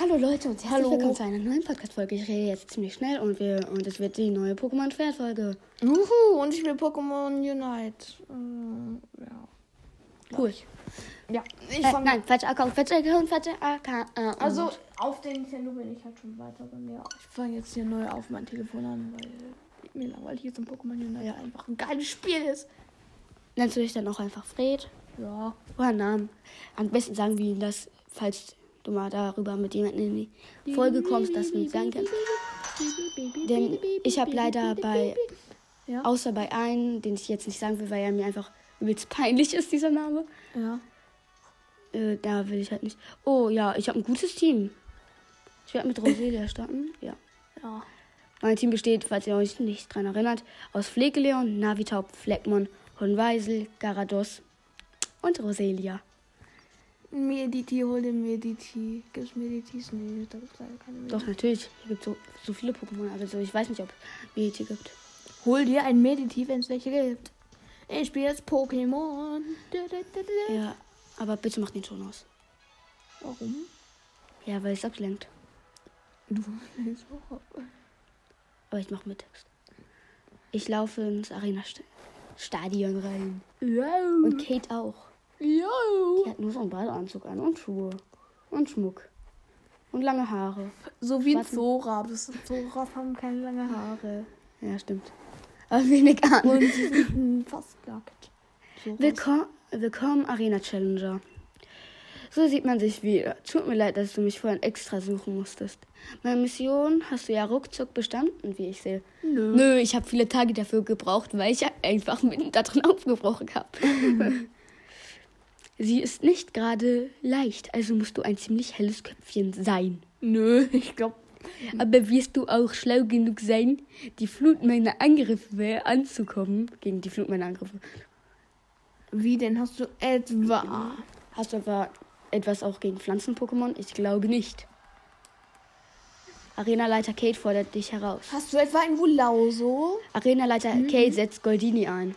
Hallo Leute und herzlich Hallo. willkommen zu einer neuen Podcast-Folge. Ich rede jetzt ziemlich schnell und wir und es wird die neue Pokémon-Schwertfolge. Juhu, und ich will Pokémon Unite. Äh, ja. Cool. Ja, ich Äh, nein, falscher Account, falscher Account, falscher Account. Also, auf der Nintendo bin ich halt schon weiter bei mir. Ich fange jetzt hier neu auf mein Telefon an, weil mir langweilig ist und Pokémon Unite Ja. einfach ein geiles Spiel ist. nennst du dich dann auch einfach Fred? Ja. Oder Namen? Am besten sagen wir ihm das, falls du mal darüber mit jemandem in die Folge kommst, dass du uns sagen kannst. Denn ich habe leider bei, Ja. außer bei einem, den ich jetzt nicht sagen will, weil er mir einfach übelst peinlich ist, dieser Name. Ja. Äh, da will ich halt nicht. Oh ja, ich habe ein gutes Team. Ich werde mit Roselia starten. Ja. Ja. Mein Team besteht, falls ihr euch nicht dran erinnert, aus Pflegeleon, Navitaub, Fleckmon, Honweisel, Garados und Roselia. Mediti, hol den Mediti. Gibt's Meditis? Nee, da gibt's leider keine Mediti. Doch, natürlich. Hier gibt so, so viele Pokémon. Also ich weiß nicht, ob es hier gibt. Hol dir ein Mediti, wenn es welche gibt. Ich spiele jetzt Pokémon. Ja, aber bitte mach den schon aus. Warum? Ja, weil es ablenkt. Du Aber ich mache mit Text. Ich laufe ins Arena-Stadion rein. Yo. Und Kate auch. Yo. Die hat nur so einen Badeanzug an und Schuhe. Und Schmuck. Und lange Haare. So wie ein Warte. Zora. Das Zoras haben keine lange Haare. Ja, stimmt. Aber wenig an. Und sie sind fast nackt. Zoras. Willkommen, willkommen Arena Challenger. So sieht man sich wieder. Tut mir leid, dass du mich vorhin extra suchen musstest. Meine Mission hast du ja ruckzuck bestanden, wie ich sehe. Nö. Nö, ich habe viele Tage dafür gebraucht, weil ich einfach mitten da drin aufgebrochen habe. Sie ist nicht gerade leicht, also musst du ein ziemlich helles Köpfchen sein. Nö, ich glaube. Aber wirst du auch schlau genug sein, die Flut meiner Angriffe anzukommen? Gegen die Flut meiner Angriffe. Wie denn hast du etwa? Hast du aber etwas auch gegen Pflanzen-Pokémon? Ich glaube nicht. Arenaleiter Kate fordert dich heraus. Hast du etwa ein Vulauso? Arenaleiter Kate setzt Goldini ein.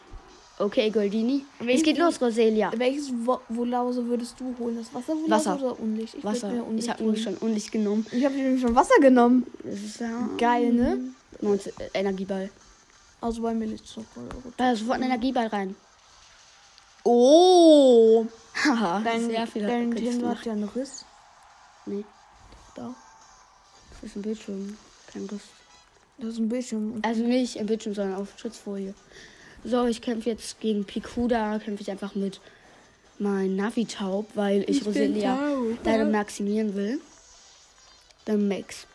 Okay, Goldini. Es geht los, Roselia. Welches Vulauso würdest du holen? Das Wasser Wasser. oder Unlicht? Ich Wasser. Unlicht Ich habe nämlich schon Unlicht genommen. Ich habe nämlich schon Wasser genommen. Das ist ja Geil, ne? 19, äh, Energieball. Also bei mir liegt. Da ist sofort ein Energieball rein. Oh! Haha, Dein, sehr viel dein Nintendo hat ja einen Riss. Nee, Da. das ist ein Bildschirm. Kein Riss. Das ist ein Bildschirm. Also nicht im Bildschirm, sondern auf Schutzfolie. So, ich kämpfe jetzt gegen Pikuda. Kämpfe ich einfach mit meinem Navi-Taub, weil ich, Ich Roselia leider maximieren will. Dann Max.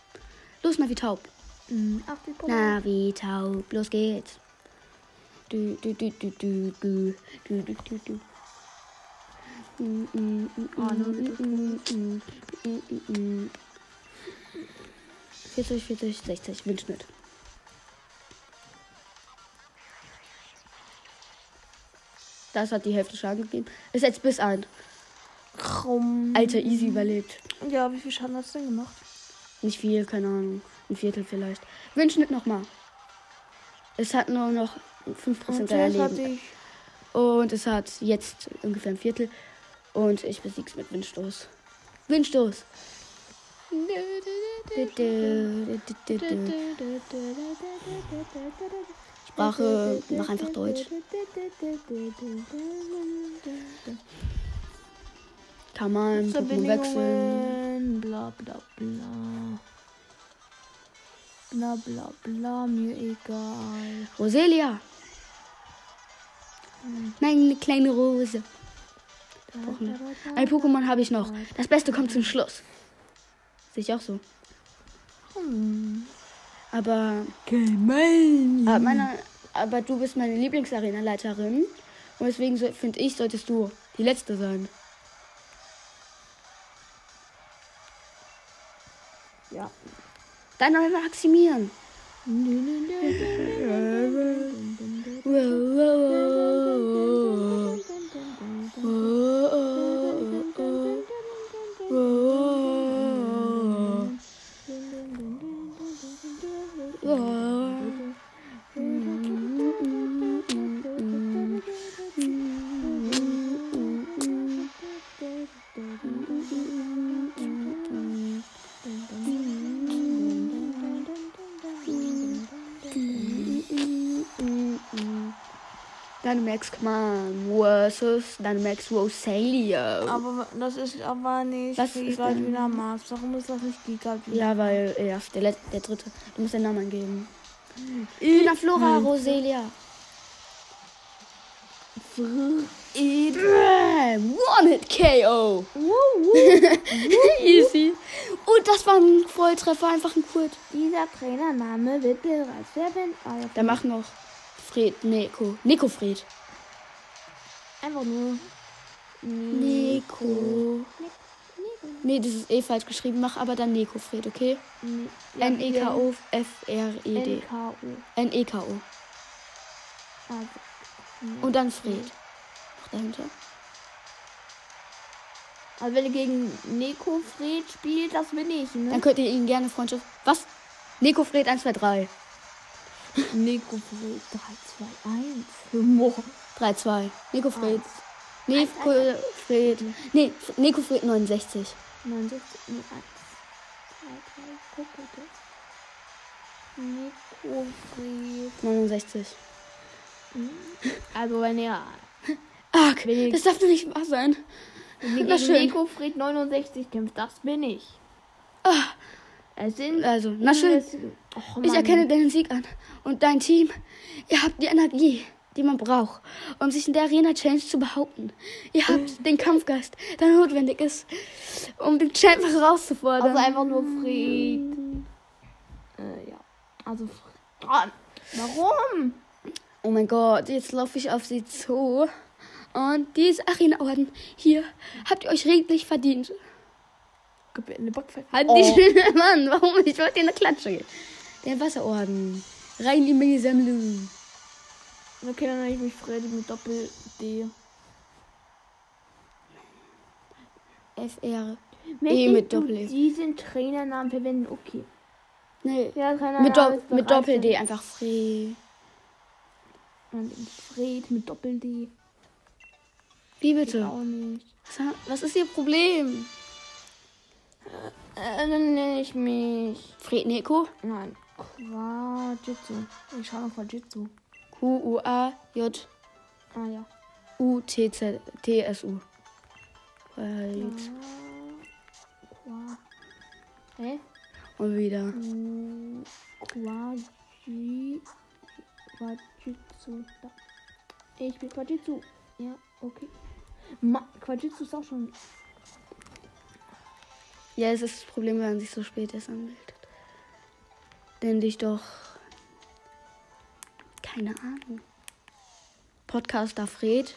Los, Navi-Taub. Mhm. Navi-Taub, los geht's. Du, du, du, du, du, du, du, du, du, du. Mm, mm, mm, mm. 40, 40, 60, Windschnitt. Das hat die Hälfte Schaden gegeben. Ist jetzt bis ein. Krumm. Alter, easy überlebt. Ja, wie viel Schaden hat es denn gemacht? Nicht viel, keine Ahnung. Ein Viertel vielleicht. Windschnitt nochmal. Es hat nur noch 5% Und seiner das hatte Leben. Und es hat jetzt ungefähr ein Viertel. Und ich besieg's mit Windstoß. Windstoß. Sprache, mach einfach Deutsch. Kann man Pokémon wechseln. Bla bla bla. Bla bla bla, mir egal. Roselia. Meine kleine Rose. Ein Pokémon habe ich noch. Das Beste kommt zum Schluss. Sehe ich auch so. Hm. Aber, Gemein. aber, meine, aber du bist meine Lieblingsarena-Leiterin. Und deswegen so, finde ich, solltest du die letzte sein. Ja. Dann noch maximieren. Dynamax Command versus Dynamax Rosalio. Aber das ist aber nicht Was ist Giga denn- Dynamax. Warum ist das nicht Giga Dynamax? Ja, weil er ist der, der dritte. Du musst den Namen angeben. Dina Flora Roselia. Bam, One Hit KO. Easy. Und das war ein Volltreffer, einfach ein Kurt. Dieser Trainername wird bereits verwendet. Da macht noch Fred Neko. Neko Fred. Einfach nur. Neko. Nee, das ist eh falsch geschrieben. Mach aber dann Neko Fred, okay? Ja, N-E-K-O-F-R-E-D. N-K-O. N-E-K-O. Also, Und dann Fred. Noch dahinter. also wenn ihr gegen Neko Fred spielt, das bin ich, Dann ne? könnt ihr ihn gerne Freundschaft. Was? Neko Fred 1, 2, 3. Neko Fred 3, 2, 1. Boah. 3, 2. Neko Fred. Eins. Neko Fred. Nee, Neko Fred 69. 69, nee, 1, 2, 3, guck bitte. Neko Fred. 69. Also wenn Wenn ihr- das darf doch nicht wahr sein. wenn ihr Na gegen schön. Neko Fred 69 kämpft, das bin ich. Ah, Es sind. also, na schön. Och, Ich erkenne deinen Sieg an. Und dein Team, ihr habt die Energie, die man braucht, um sich in der Arena Challenge zu behaupten. Ihr habt den Kampfgeist, der notwendig ist, um den Champ herauszufordern. Also einfach nur Fred. Äh, ja. Also Fred. Ah, Warum? Oh mein Gott, jetzt laufe ich auf sie zu. Und diese Arena-Orden hier habt ihr euch redlich verdient. Gib mir eine Backpfeife. Halt Oh. dich, Mann, warum? Ich wollte dir eine Klatsche geben. Der Wasserorden. Rein in die Sammlung. Okay, dann nenne ich mich Freddy mit Doppel-D. FR. Möchtest mit du Doppel-E. diesen Trainernamen verwenden? Okay. Nee. Ja, Mit, ist mit bereits Doppel-D, einfach free. Und Fred mit Doppel-D. Wie Geht bitte? Auch nicht. Was, was ist ihr Problem? Äh, dann nenne ich mich. Fred Neko? Nein. Quajitsu. Ich schaue noch Quajitsu. Q-U-A-J-U-T-Z-T-S-U. Ah ja. Right. Qua. Hä? Und wieder. Quajitsu. Ich bin Quajitsu. Ja, okay. Ma Quajitsu ist auch schon. Ja, es ist das Problem, wenn man sich so spät erst anmeldet. Nenn dich doch. Keine Ahnung. Podcaster Fred.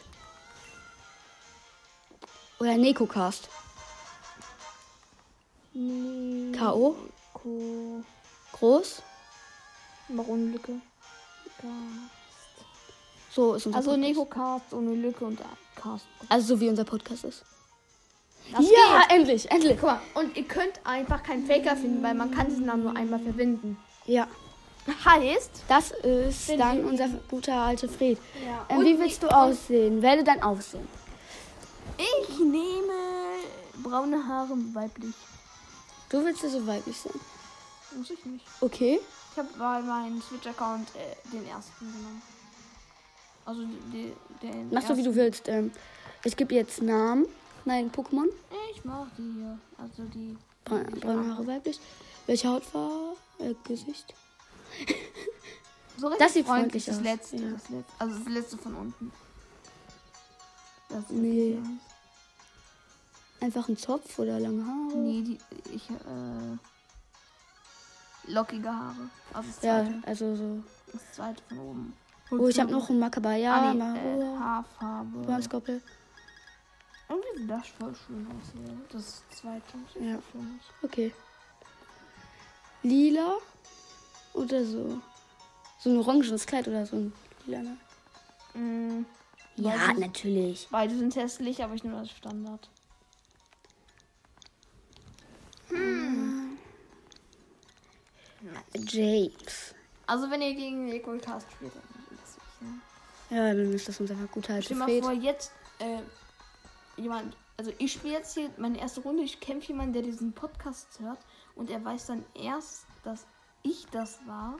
Oder Nekocast. Nee. K.O.? Groß. Warum Lücke? So ist unser Also Podcast. Neko Cast ohne Lücke und Cast. Also so wie unser Podcast ist. Das ja, geht. endlich, endlich. Guck mal, und ihr könnt einfach keinen Faker finden, weil man kann diesen Namen nur einmal verwenden. Ja, Heißt, das ist Bin dann ich. unser guter alter Fred. ja. Ähm, wie willst du aussehen? Werde dein Aussehen. ich nehme braune Haare weiblich. Du willst ja so weiblich sein. Muss ich nicht. Okay. Ich habe bei meinem Switch-Account äh, den ersten genommen. Also die, den. Mach so wie du ersten. willst. Ähm, ich gebe jetzt Namen. Nein, Pokémon. Ich mach die hier. Also die. Bra braune Haare weiblich. Welche Hautfarbe? Äh, Gesicht. So Das sieht freundlich freundlich das aus. letzte, Ja. das letzte. Also das letzte von unten. Das Nee. Einfach ein Zopf oder lange Haare? Nee, die. Ich, äh. Lockige Haare. Also das Ja, also so. Das zweite von oben. Oh, ich habe noch einen Makabaya, ah, nee, äh, Mahura, Haarfarbe. Schwanzkoppel. Irgendwie sieht das voll schön aus hier. Das zweite. Ja. Okay. Lila oder so? So ein orangenes Kleid oder so ein lila. Mm, Ja, Beide- natürlich. beide sind hässlich, aber ich nehme das Standard. James. Also wenn ihr gegen Equal Cast spielt, dann ist das ne? Ja, dann ist das unser guter alter Stell mal vor, jetzt äh, jemand, also ich spiele jetzt hier meine erste Runde, ich kämpfe jemanden, der diesen Podcast hört und er weiß dann erst, dass ich das war.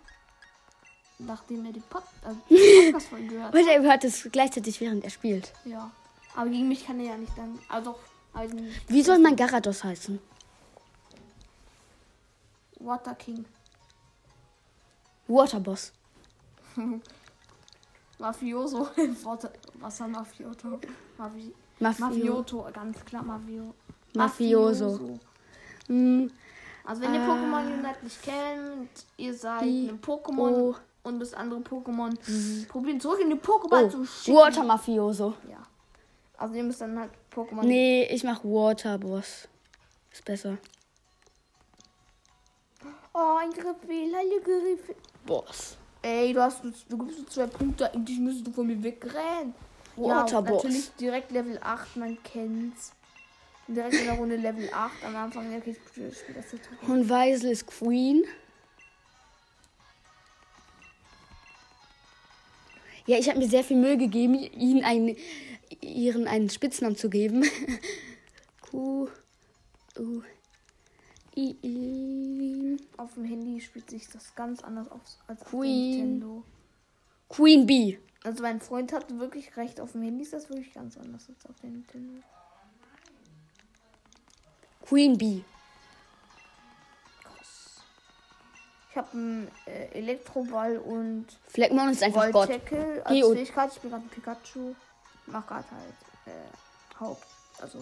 nachdem er die, Pod also die Podcast-Folge gehört hat. Und er hört es gleichzeitig, während er spielt. Ja. Aber gegen mich kann er ja nicht dann. Also, also. Wie soll mein Garados heißen? Water King. Waterboss. Mafioso. Water- Wasser-Mafioto. Mafi Mafio Mafioto, ganz klar. Mafio Mafioso. Hm, Also, wenn ihr Ah. Pokémon Unite nicht kennt, ihr seid ein Pokémon oh. und das andere Pokémon probieren zurück in die Pokéball oh. zu schicken. Water Mafioso. Ja. Also, ihr müsst dann halt Pokémon. Nee, ich mach Waterboss. Ist besser. Oh, ein Griffel, hallo Griffel. Boss. Ey, du hast du gibst uns zwei Punkte, eigentlich müsstest du von mir wegrennen. Waterboss. Ja, natürlich direkt Level 8, man kennt's. Direkt in der Runde Level 8 am Anfang, okay, ich spiele das jetzt. Und Weisel ist Queen. Ja, ich habe mir sehr viel Mühe gegeben, ihnen einen, ihren einen Spitznamen zu geben. Q. U. I. I. Auf dem Handy spielt sich das ganz anders aus als auf Queen. dem Nintendo. Queen Bee. Also mein Freund hat wirklich recht, auf dem Handy ist das wirklich ganz anders als auf dem Nintendo. Queen Bee. Ich habe einen äh, Elektroball und Fleckmon ist einfach Gott. Als Geo- Fähigkeit. Ich bin gerade ein Pikachu. Mach gerade halt äh, Haupt. Also.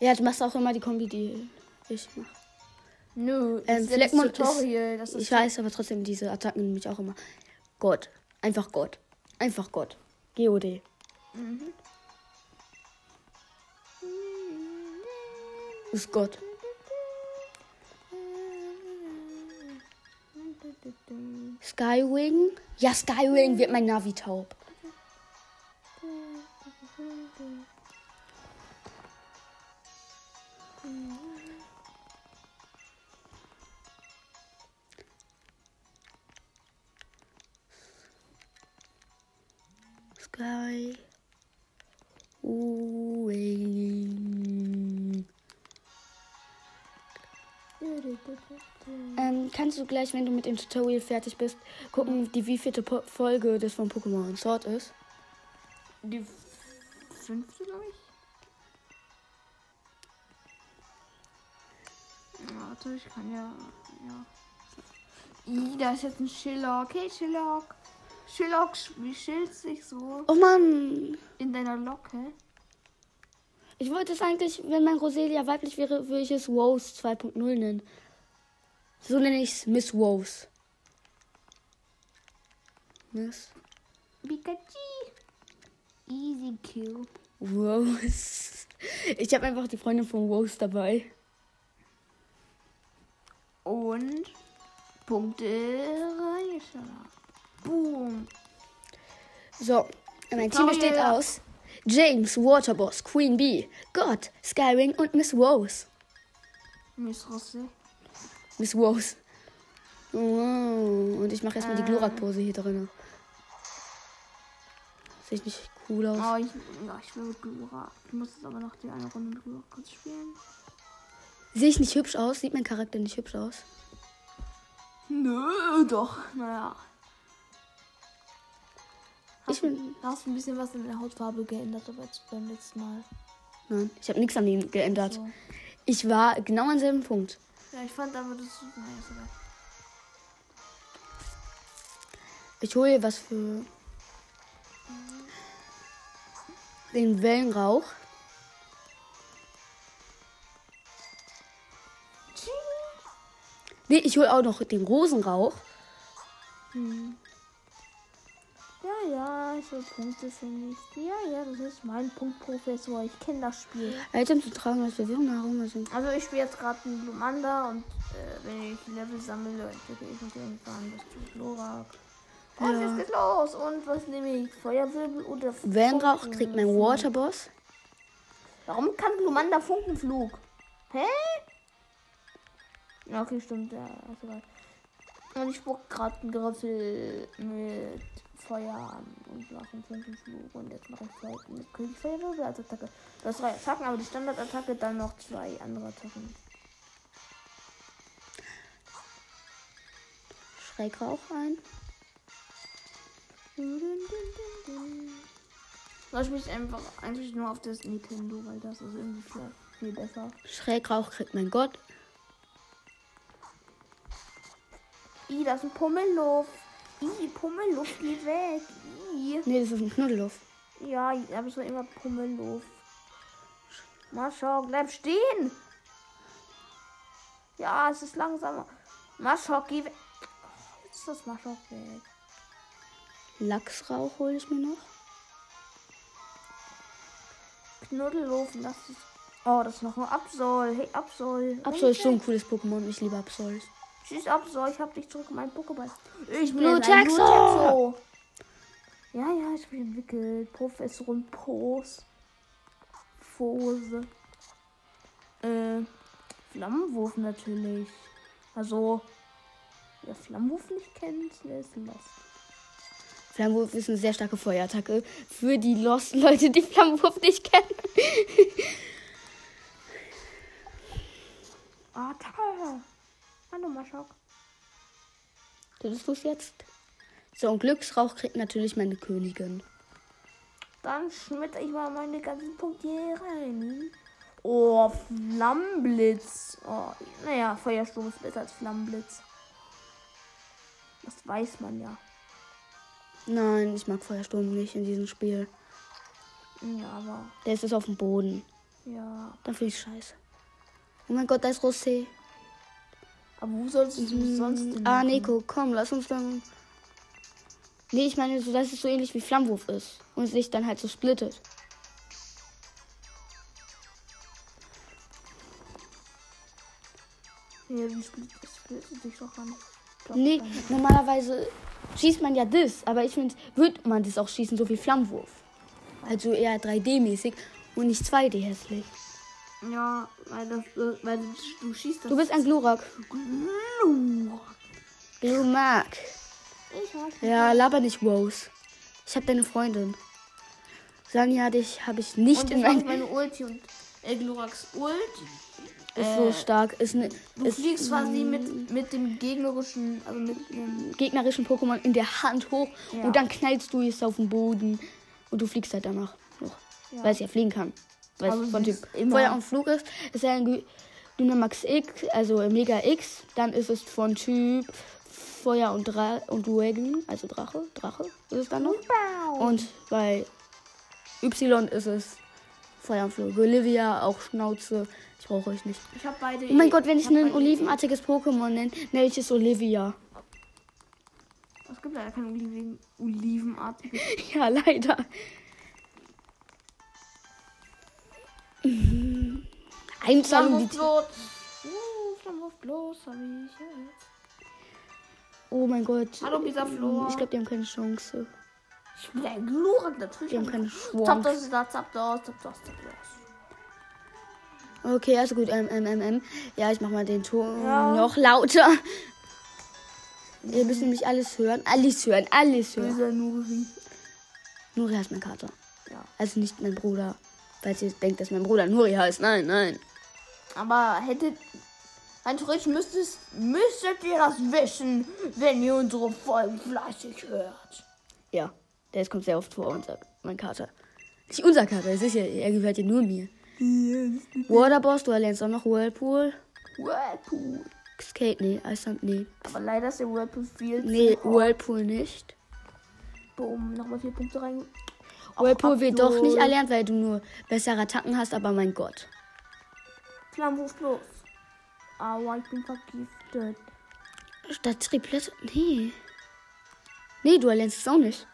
Ja, du machst auch immer die Kombi, die ich mache. Nö, Ähm, Fleckmon Tutorial. Das ist Ich weiß, aber trotzdem, diese Attacken nehme ich auch immer. Gott. Einfach Gott. Einfach Gott. GOD. Ist Gott. Skywing? Ja, Skywing wird mein Navi taub. Sky. Kannst du gleich, wenn du mit dem Tutorial fertig bist, gucken, die wievielte po Folge das von Pokémon Sword ist? Die fünfte, glaube ich. Warte, ich kann ja. ja. Ih, da ist jetzt ein Shillock. Hey, Shillock. Shillock, wie schillt sich so Oh Mann! in deiner Locke? Ich wollte es eigentlich, wenn mein Roselia weiblich wäre, würde ich es Rose 2.0 nennen. So nenne ich es Miss Rose. Miss Pikachu. Easy kill. Rose. Ich habe einfach die Freundin von Rose dabei. Und Punkte reingeschlagen. Boom. So, mein Team besteht aus James, Waterboss, Queen Bee, God, Skywing und Miss Rose. Miss Rosé. Miss Rose. Wow. Und ich mache erstmal die Äh. Glurak-Pose hier drin. Sieht nicht cool aus. Oh, ich, ja, ich will mit Glura. Ich muss jetzt aber noch die eine Runde mit Glura kurz spielen. Sehe ich nicht hübsch aus? Sieht mein Charakter nicht hübsch aus? Nö, doch. Naja. Ich bin. Da hast du ein bisschen was in der Hautfarbe geändert, aber jetzt beim letzten Mal. Nein, ich habe nichts an ihm geändert. So. Ich war genau an selben Punkt. Ja, ich fand aber das. Naja, ist egal. Ich hole was für den Wellenrauch. Nee, ich hole auch noch den Rosenrauch. Hm. Ja, ja, ich will Punkte für mich. Ja, ja, das ist mein Punktprofessor. Ich kenne das Spiel. Items zu tragen als herum sind. Also ich spiele jetzt gerade einen Glumanda und äh, wenn ich Level sammle, entwickle ich mich irgendwann bis zu Glurak. Und Ja. jetzt geht's los. Und was nehme ich? Feuerwirbel oder Wellenrauch kriegt mein? Waterboss. Warum kann Glumanda Funkenflug? Hä? Ja, okay, stimmt. Ja, ist egal. Und ich spuck gerade einen Griffel mit Feuer an und mache einen Funkenflug. Und jetzt mache ich Feuer mit krieg ich Feuerwirbel als Attacke. Du hast drei Attacken, aber die Standardattacke dann noch zwei andere Attacken. Schrägrauch ein. Ich einfach eigentlich nur auf das Nintendo, weil das ist irgendwie viel, viel besser. Schrägrauch kriegt mein Gott. I, das ist ein Pummelluft. I, Pummelluft, geh weg. I. Nee, das ist ein Knuddelluft. Ja, aber so immer Pummelluft. Mascha, bleib stehen. Ja, es ist langsamer. Mascha, geh weg. Oh, jetzt ist das Mascha weg. Lachsrauch hole ich mir noch. Knuddelofen, das ist. Oh, das ist noch ein Absol. Hey, Absol. Absol ist so ein cooles Pokémon. Ich liebe Absols. Tschüss, Absol. Ich hab dich zurück in meinen Pokéball. Ich bin Blue jetzt ein Texo. Blue Texo. Ja, ja, ich bin entwickelt. Professorin Pos. Fose. Äh, Flammenwurf natürlich. Also, wer Flammenwurf nicht kennt, der ist lost. Flammenwurf ist eine sehr starke Feuerattacke. Für die Lost Leute, die Flammenwurf nicht kennen. Toll. Hallo, Maschok. Tötest du es jetzt? So, und Glücksrauch kriegt natürlich meine Königin. Dann schmetter ich mal meine ganzen Punkte hier rein. Oh, Flammenblitz. Oh, naja, Feuersturm ist besser als Flammenblitz. Das weiß man ja. Nein, ich mag Feuersturm nicht in diesem Spiel. Ja, aber. Der ist jetzt auf dem Boden. Ja. Dann finde ich scheiße. Oh mein Gott, da ist Rosé. Aber wo sollst du sonst denn Ah, machen? Nico, komm, lass uns dann. Nee, ich meine, so, dass es so ähnlich wie Flammenwurf ist. Und sich dann halt so splittet. Ja, wie splittet splittet sich doch an. Doch, Nee, normalerweise schießt man ja das, aber ich finde, wird man das auch schießen, so wie Flammenwurf. Also eher 3D-mäßig und nicht 2D hässlich. Ja, weil, das, weil du, du schießt das. Du bist ein Glurak. Glurak. Glumak. Ich mag Ja, laber nicht Rose. Ich habe deine Freundin. Sanja, dich habe ich nicht Und in das mein... ist meine Ulti und äh, Gluraks Ult. Ist so äh, stark. Ist ne, Du ist fliegst quasi mit, mit dem gegnerischen, also mit dem. gegnerischen Pokémon in der Hand hoch Ja. und dann knallst du es auf den Boden und du fliegst halt danach hoch. Ja. Weil es ja fliegen kann. Weil es von Typ. Feuer und Flug ist. Ist ja ein Dynamax X, also Mega X. Dann ist es von Typ Feuer und, Dra und Dragon, also Drache. Drache ist es dann noch. Und bei Y ist es Feuer und Flug. Olivia, auch Schnauze. Ich brauche euch nicht. Ich habe beide. Oh mein Gott, wenn ich hab ein beide- olivenartiges Pokémon nenne, nenne ich es Olivia. Es gibt leider keine Oliven, Olivenartige. Ja, leider. Um die Flammenwurf Uh, Flammenwurf bloß, hab ich. Oh mein Gott. Hallo, Bisaflor. Ich glaube, die haben keine Chance. Ich bin ein Glurak, natürlich. Die haben keine Chance. das, da, zap das, zap das, zap das. Okay, also gut. Ähm, ähm, ähm, ähm. Ja, ich mach mal den Ton Ja. noch lauter. Ihr müsst nämlich alles hören. Alles hören, alles hören. Böser Nuri. Nuri heißt mein Kater. Ja. Also nicht mein Bruder. Falls ihr denkt, dass mein Bruder Nuri heißt. Nein, nein. Aber hättet. Rein theoretisch müsstet, müsstet ihr das wissen, wenn ihr unsere Folgen fleißig hört. Ja, der kommt sehr oft vor, unser, mein Kater. Nicht unser Kater, es ist ja, er gehört ja nur mir. Waterboss, du erlernst auch noch Whirlpool. Whirlpool. Skate, nee, Eisland, nee. Aber leider ist der Whirlpool viel Nee, zu Whirlpool nicht. Boom, nochmal vier Punkte rein. Whirlpool wird doch nicht erlernt, weil du nur bessere Attacken hast, aber mein Gott. Flammenwurf bloß. Aua, ich bin vergiftet. Statt Triplette, nee. Nee, du erlernst es auch nicht.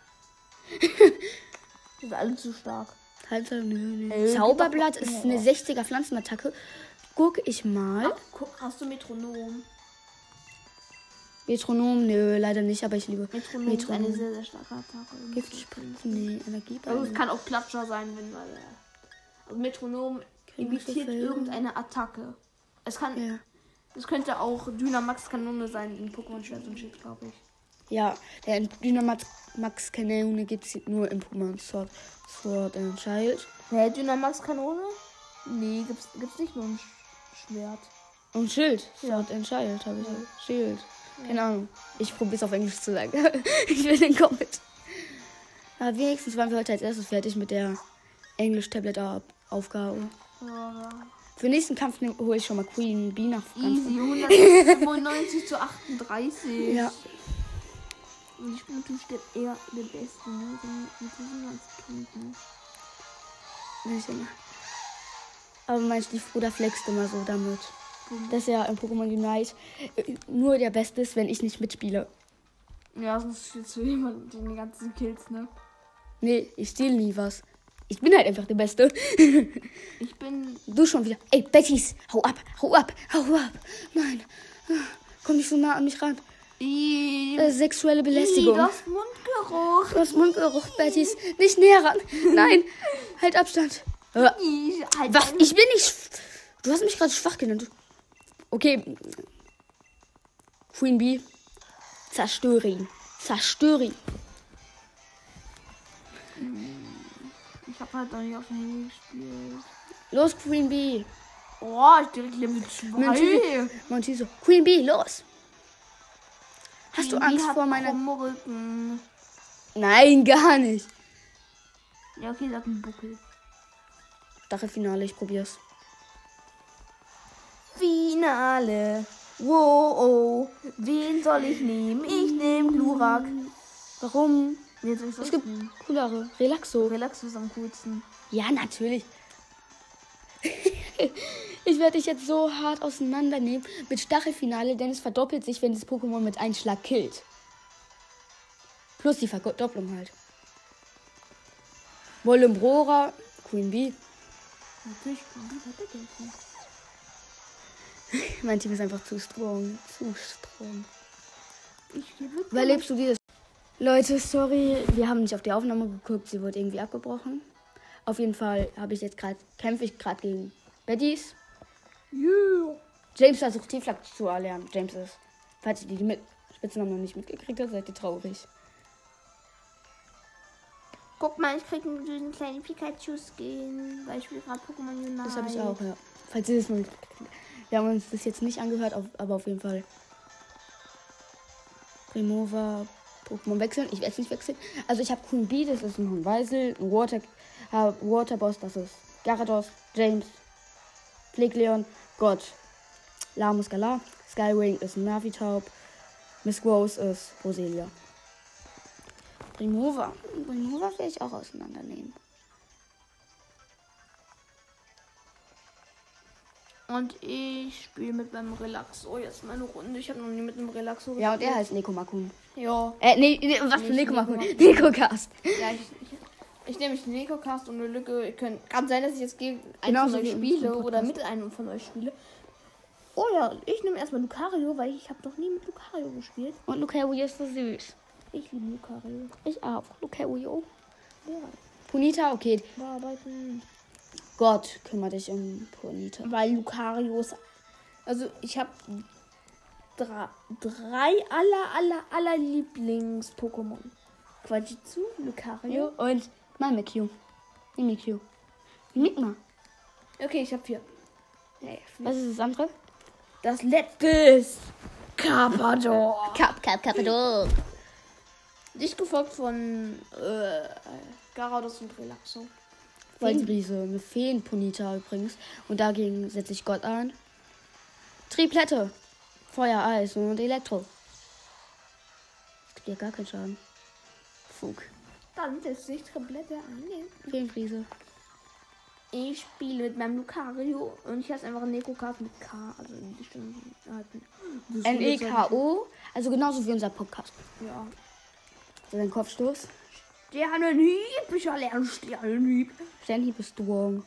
Die sind alle zu stark. Halbzeit, nö, nö. Ey, Zauberblatt ist eine 60er Pflanzenattacke. Guck ich mal. Guck, hast du Metronom? Metronom, nö, leider nicht, aber ich liebe Metronom, ist Metronom. eine sehr, sehr starke Attacke. Giftspritzen, nee, Energieball. Also es kann auch Klatscher sein, wenn man. Also Metronom imitiert irgendeine Attacke. Es kann. Ja. Es könnte auch Dynamax Kanone sein in Pokémon Schwert und Schild, glaube ich. Ja, der Dynamax Max Kanone gibt es nur im Pokémon Sword, Sword and Child. Hä, Dynamax Kanone? Nee, gibt's, gibt's nicht nur ein Sch Schwert. Und Schild. Sword and Child habe ich. Ja. Schild. Keine Ahnung. Ich probiere es auf Englisch zu sagen. ich will den Comment. Aber wenigstens waren wir heute als erstes fertig mit der Englisch-Tablet-Aufgabe. Ja, Für den nächsten Kampf hole ich schon mal Queen Bee nach Easy, 195 zu 38. Ja. Und ich bin natürlich der, eher der Beste, ne? Mit diesen ganzen ich nicht. Aber mein Stiefbruder flext immer so damit. Dass er im Pokémon Unite äh, nur der Beste ist, wenn ich nicht mitspiele. Ja, sonst spielst du jemanden die ganzen Kills, ne? Nee, ich stehle nie was. Ich bin halt einfach der Beste. Ich bin. Du schon wieder. Ey, Bettys, hau ab, hau ab, hau ab. Nein. Ah, Komm nicht so nah an mich ran. Äh, sexuelle Belästigung. das Mundgeruch. Du hast Mundgeruch, Bettys. Nicht näher ran. Nein. Halt Abstand. Ih, halt Was? Ich bin nicht. Du hast mich gerade schwach genannt. Okay. Queen Bee. Zerstöre ihn. Zerstöre ihn. Ich hab halt noch nicht auf dem Handy gespielt. Los, Queen Bee. Oh, ich direkt Level 2. Montiso. Montiso. Queen Bee, los. Hast du Angst vor meiner. Rücken. Nein, gar nicht. Ja, okay, sag einen Buckel. Staffelfinale, ich probier's. Finale. Wow, oh. Wen soll ich nehmen? Ich nehme Glurak. Warum? Ich Es gibt nehmen? coolere. Relaxo. Relax ist am coolsten. Ja, natürlich. ich werde dich jetzt so hart auseinandernehmen mit Stachelfinale, denn es verdoppelt sich, wenn das Pokémon mit einem Schlag killt. Plus die Verdopplung halt. Wolimbrora, Queen Bee. Natürlich, wie hat der denn schon? Mein Team ist einfach zu strong. Zu strong. Ich. Überlebst du dieses? Leute, sorry, wir haben nicht auf die Aufnahme geguckt, sie wurde irgendwie abgebrochen. Auf jeden Fall habe ich jetzt gerade kämpfe ich gerade gegen Bettys. Yeah. James versucht Tieflag zu erlernen. James ist, falls ihr die mit Spitznamen noch nicht mitgekriegt habt, seid ihr traurig. Guck mal, ich krieg einen kleinen Pikachu-Skin, weil ich spiele gerade Pokémon Unite. Das habe ich auch, ja. Falls ihr das noch nicht Wir haben uns das jetzt nicht angehört, aber auf jeden Fall. Primova, Pokémon wechseln. Ich werde es nicht wechseln. Also ich habe Queen Bee, das ist ein Weisel, ein Water, äh, Waterboss, das ist Gyarados, James, Pflegleon, Gott, Lamus Galar, Skywing ist ein Navitaub, Miss Rose ist Roselia. Primova. Primova werde ich auch auseinandernehmen. Und ich spiele mit meinem Relaxo. Jetzt meine Runde. Ich habe noch nie mit einem Relaxo Ja, und er heißt Neko Makun. Ja. Äh, nee, nee was für Neko Makun? Neko Cast. Ja, ich, ich, ich nehme mich den Cast und eine Lücke. Ihr könnt, kann sein, dass ich jetzt gegen einen Genauso von euch spiele oder mit einem von euch spiele. Oh ja, ich nehme erstmal Lucario, weil ich habe noch nie mit Lucario gespielt. Und Lucario ist so süß. Ich liebe Lucario. Ich auch. Lucario. Ja, Punita, okay. bearbeiten. Gott, kümmere dich um Punita. Weil Lucario ist. Also, ich habe drei, drei aller, aller, aller Lieblings-Pokémon. Quajitsu, Lucario. Und Mimikyu. Mimikyu. Mimikma. Okay, ich habe vier. Was ist das andere? Das letzte ist Carpador. Kap, Kap, Kapador. Nicht gefolgt von äh, Garados und Relaxo. Waldriese. Eine Feen-Punita übrigens. Und dagegen setze ich Gott ein. Triplette. Feuer, Eis und Elektro. Das gibt ja gar keinen Schaden. Fug. Dann setze ich Triplette ein. Feenfriese. Ich spiele mit meinem Lucario und ich heiße einfach Nekocast mit K. Also. Das E N-E-K-O. Also genauso wie unser Podcast. Ja. So ein Kopfstoß. Sternenhieb. Ich erlerne Sternenhieb. Sternhieb ist strong.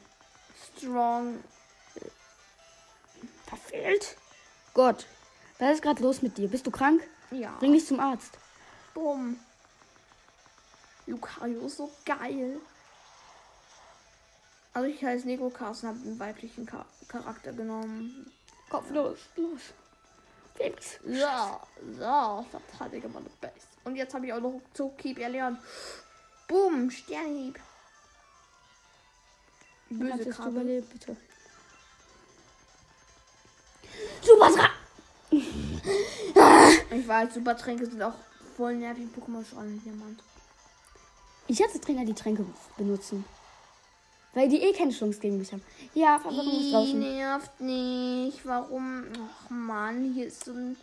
Strong. Verfehlt. Gott. Was ist gerade los mit dir? Bist du krank? Ja. Bring dich zum Arzt. Bumm. Lucario ist so geil. Also ich heiße Nico Carsten, habe einen weiblichen Char Charakter genommen. Kopf los. Los. Fix. So, so, verteidige meine Base. Und jetzt habe ich auch noch Zugkeep erlernt. Bumm, Sternhieb. Böse kannst es Krabbe. überleben, bitte. Super Ich weiß, Super Tränke sind auch voll nervig. Pokémon Strahlen Diamant. Ich hatte Trainer, die Tränke benutzen. Weil die eh keine Chance gegen mich haben. Ja, Verwirrung ist draußen. nervt nicht. Warum? Ach man, hier ist so ein,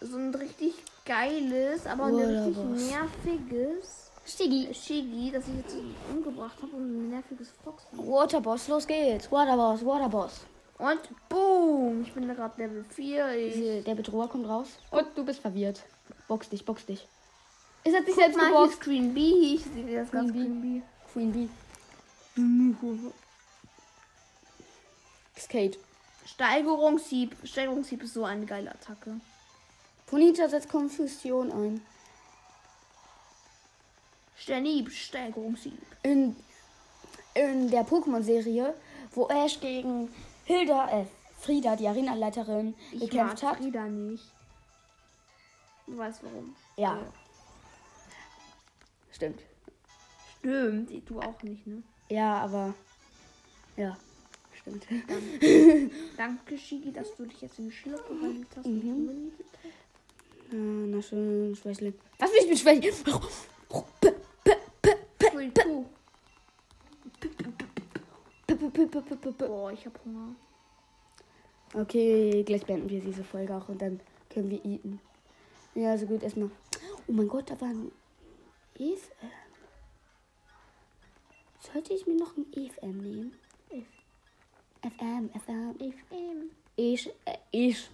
so ein richtig geiles, aber ein richtig was? nerviges Stiggy. Shiggy, das ich jetzt umgebracht habe und ein nerviges Fox. Waterboss, los geht's. Waterboss, Waterboss. Und boom! Ich bin da gerade Level 4. Ich Der Bedroher kommt raus. Und du bist verwirrt. Box dich, box dich. Ist er sich Guck selbst mal, hier geboxt? ist Queen Bee. Ich sehe das ganz Queen Queen Bee. Queen Bee. Skate. Steigerungssieb. Steigerungssieb ist so eine geile Attacke. Ponita setzt Konfusion ein. Sternhieb, Steigerungssieb. In, in der Pokémon-Serie, wo Ash gegen Hilda, äh, Frieda, die Arenaleiterin, Ich gekämpft mag hat. Frieda nicht. Du weißt warum. Ja. Stimmt. Stimmt, du auch nicht, ne? Ja, aber. Ja, stimmt. Danke, Shigi, dass du dich jetzt in die Schille verwandelt hast. Mhm. hast. Ja, na schön, Schwächling. Was will ich mit Schwächling? Cool, cool. P- p- p- p- p- p- p- Boah, ich hab Hunger. Okay, gleich beenden wir diese Folge auch und dann können wir eaten. Ja, so gut, erstmal. Oh mein Gott, da war ein Eve. Sollte ich mir noch ein EFM nehmen? FM, FM. FM. Ich, äh, ich.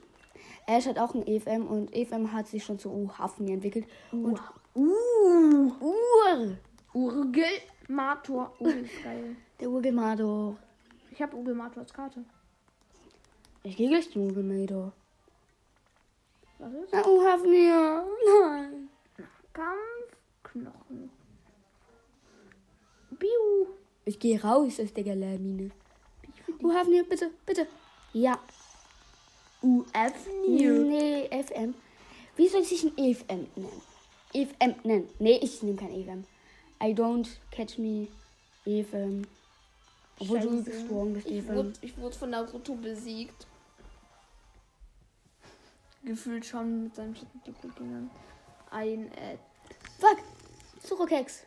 Ash hat auch ein EFM und EFM hat sich schon zu U-Hafen entwickelt. Und Uh. Ur! Urgel. Mator. Urgel ist geil. Der Urgelmado. Ich hab Urgel Mator als Karte. Ich gehe gleich zum Urgelmado. Was ist? Na, U-Hafen hier. Nein. Kampfknochen. Biu. Ich gehe raus aus der Galamine. U-Hafen hier, bitte, bitte. Ja. UF Nee, FM. Wie soll ich ein EFM nennen? EFM nennen. Nee, ich nehme kein EFM. I don't catch me EFM. Obwohl du Scheiße. gestorben bist, Ich wurde, ich wurde von Naruto besiegt. Gefühlt schon mit seinen Schattendoppelgängern. Ein äh, Fuck! Surokex.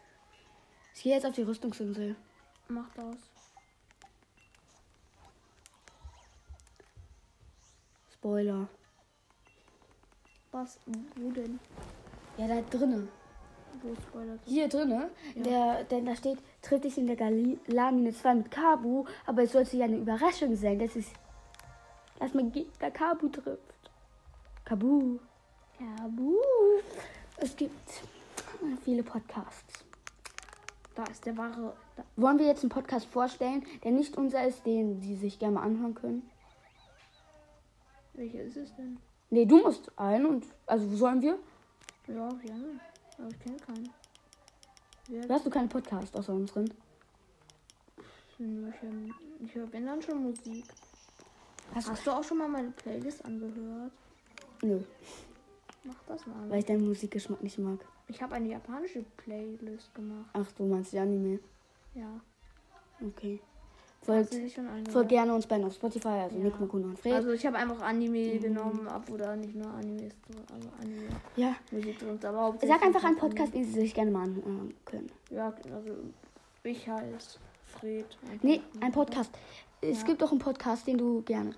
Ich gehe jetzt auf die Rüstungsinsel. macht aus. Spoiler. Was? Wo denn? Ja, da drinnen. Wo spoilert? Hier drinnen. Der, denn da steht, tritt dich in der Galamine 2 mit Kabu, aber es sollte ja eine Überraschung sein, dass es. Dass man Gegner Kabu trifft. Kabu. Kabu. Es gibt viele Podcasts. Da ist der wahre. Da. Wollen wir jetzt einen Podcast vorstellen, der nicht unser ist, den Sie sich gerne mal anhören können? Welcher ist es denn? Nee, du musst einen und. Also, wo sollen wir? Ja, gerne. Aber ich kenne keinen. Wer hast du keinen Podcast außer unseren. Nö, Ich höre, wenn dann schon Musik. Hast du? Hast du auch schon mal meine Playlist angehört? Nö, Mach das mal. weil ich deinen Musikgeschmack nicht mag. Ich habe eine japanische Playlist gemacht. Ach, du meinst die Anime. Ja. Okay. Folgt, folgt gerne uns beiden auf Spotify, also Ja. Nick, Makuna und Fred. Also ich habe einfach Anime genommen, ab oder nicht nur Anime ist aber Anime ja. Musik drin, aber hauptsächlich Sag einfach einen Anime. Podcast, den Sie sich gerne mal anhören können. Ja, also ich heiße Fred. Einfach. Nee, ein Podcast. Es Ja. gibt auch einen Podcast, den du gerne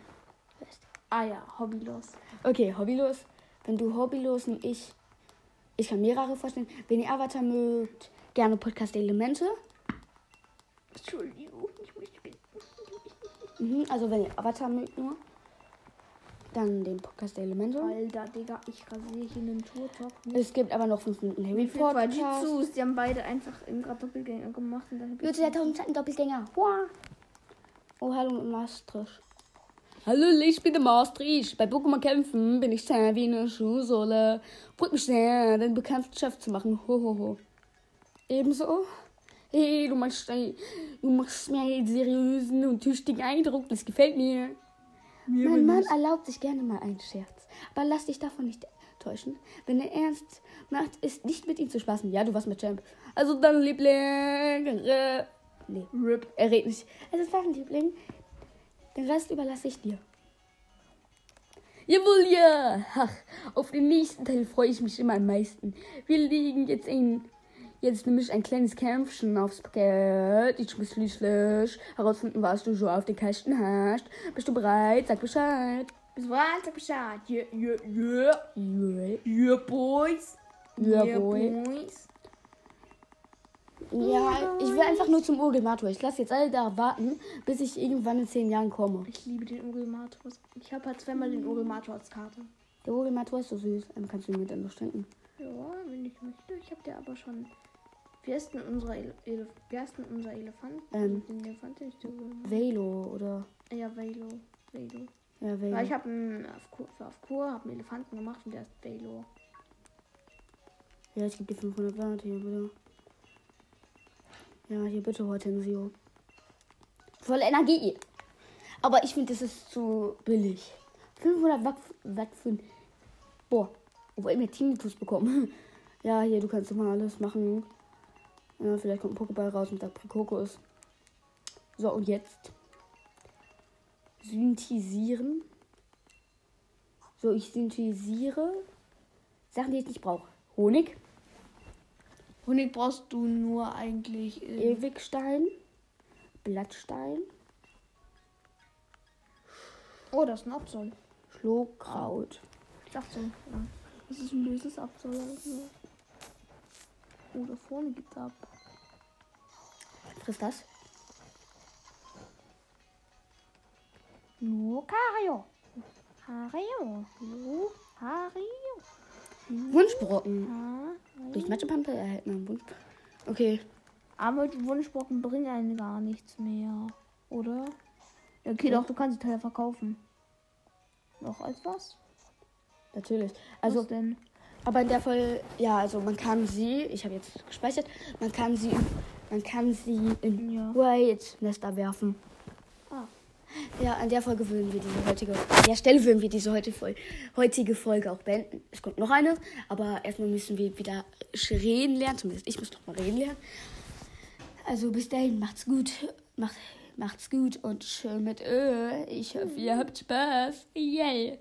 hörst. Ah ja, hobbylos. Okay, hobbylos. Wenn du hobbylos und ich. Ich kann mehrere vorstellen. Wenn ihr Avatar mögt, gerne Podcast Elemente. Entschuldigung, Mhm, also wenn ihr Avatar mögt nur. Dann den Podcast Elemente. Alter, Digga, ich rasiere hier einen Turtok. Es gibt aber noch 5 Minuten viel Podcast. Fajitsus? Die haben beide einfach im gerade Doppelgänger gemacht und dann Jutta der tausend Zeiten Doppelgänger. Hua. Oh, hallo Maastricht. Hallo, ich bin der Maastricht. Bei Pokémon kämpfen bin ich zäh wie eine Schuhsohle. Freut mich sehr, den Bekanntschaft zu machen. Ho, ho, ho. Ebenso. Hey, du machst, du machst mir einen seriösen und tüchtigen Eindruck. Das gefällt mir. mein Mann erlaubt sich gerne mal einen Scherz. Aber lass dich davon nicht täuschen. Wenn er ernst macht, ist nicht mit ihm zu spaßen. Ja, du warst mit Champ. Also dein Liebling. Äh, nee, RIP. er redet nicht. Also dein Liebling. Den Rest überlasse ich dir. Jawohl, ja. Ach, auf den nächsten Teil freue ich mich immer am meisten. Wir legen jetzt ein jetzt nämlich ein kleines Kämpfchen aufs Paket. Ich muss schließlich herausfinden, was du so auf den Kästen hast. Bist du bereit? Sag Bescheid. Bis bald, sag Bescheid. Yeah, yeah, yeah. Ja, Yeah, boys. Ja, boy. boys. Ja, ich will einfach nur zum Urgemator. Ich lasse jetzt alle da warten, bis ich irgendwann in zehn Jahren komme. Ich liebe den Urimator. Ich habe halt zweimal den Urimator als Karte. Der Urgemator ist so süß. Einmal kannst du ihn mir dann noch schenken. Ja, wenn ich möchte. Ich habe dir aber schon. Wie heißt denn unser, Ele Elef Wie heißt denn unser Elefant? Ähm. Den Elefant, geholt Velo oder. Ja, Velo. Velo. Ja, Weil Velo. ich habe einen auf Kur, für auf Kur, habe einen Elefanten gemacht und der ist Velo. Ja, ich gebe dir 500 Watt hier, bitte. Ja, hier bitte Hortensio. Voll Energie. Aber ich finde, das ist zu billig. 500 Watt, Watt für. Boah, obwohl ich mir Tinnitus bekommen. Ja, hier, du kannst immer alles machen. Ja, vielleicht kommt ein Pokéball raus und sagt Kokos. So, und jetzt. Synthetisieren. So, ich synthetisiere Sachen, die ich nicht brauche. Honig. Honig brauchst du nur eigentlich. Ewigstein, Blattstein, oh, das ist ein Absol. Dachte so. Ja. Das ist ein böses Absol. Also. Oh, da vorne geht's ab. Frisst das? Lucario. Hario. Lucario. Wunschbrocken. Hario. Durch Matschepampe erhält man Wunsch. Okay. Aber die Wunschbrocken bringen einen gar nichts mehr. Oder? Ja, Okay, Doch. doch, du kannst die Teile verkaufen. Noch etwas? Natürlich. Also Also, denn? Aber in der Fall, ja, also man kann sie, ich habe jetzt gespeichert, man kann sie, man kann sie in Ja. Wait Nester werfen. Ah. Ja, an der Folge würden wir diese heutige, an der Stelle würden wir diese heute heutige Folge auch beenden. Es kommt noch eine, aber erstmal müssen wir wieder reden lernen. Zumindest ich muss noch mal reden lernen. Also bis dahin, macht's gut. Macht, macht's gut und schön mit Ö. Ich hoffe, ihr habt Spaß. Yay.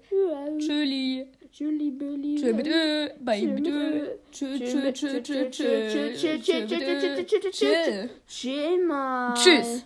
Tschüssi. Julie Billy. Tschö mit Ö. Bye mit Ö. Tschö, tschö, tschö, tschö, tschö. Tschö mit Ö. Tschö. Schema. Tschüss.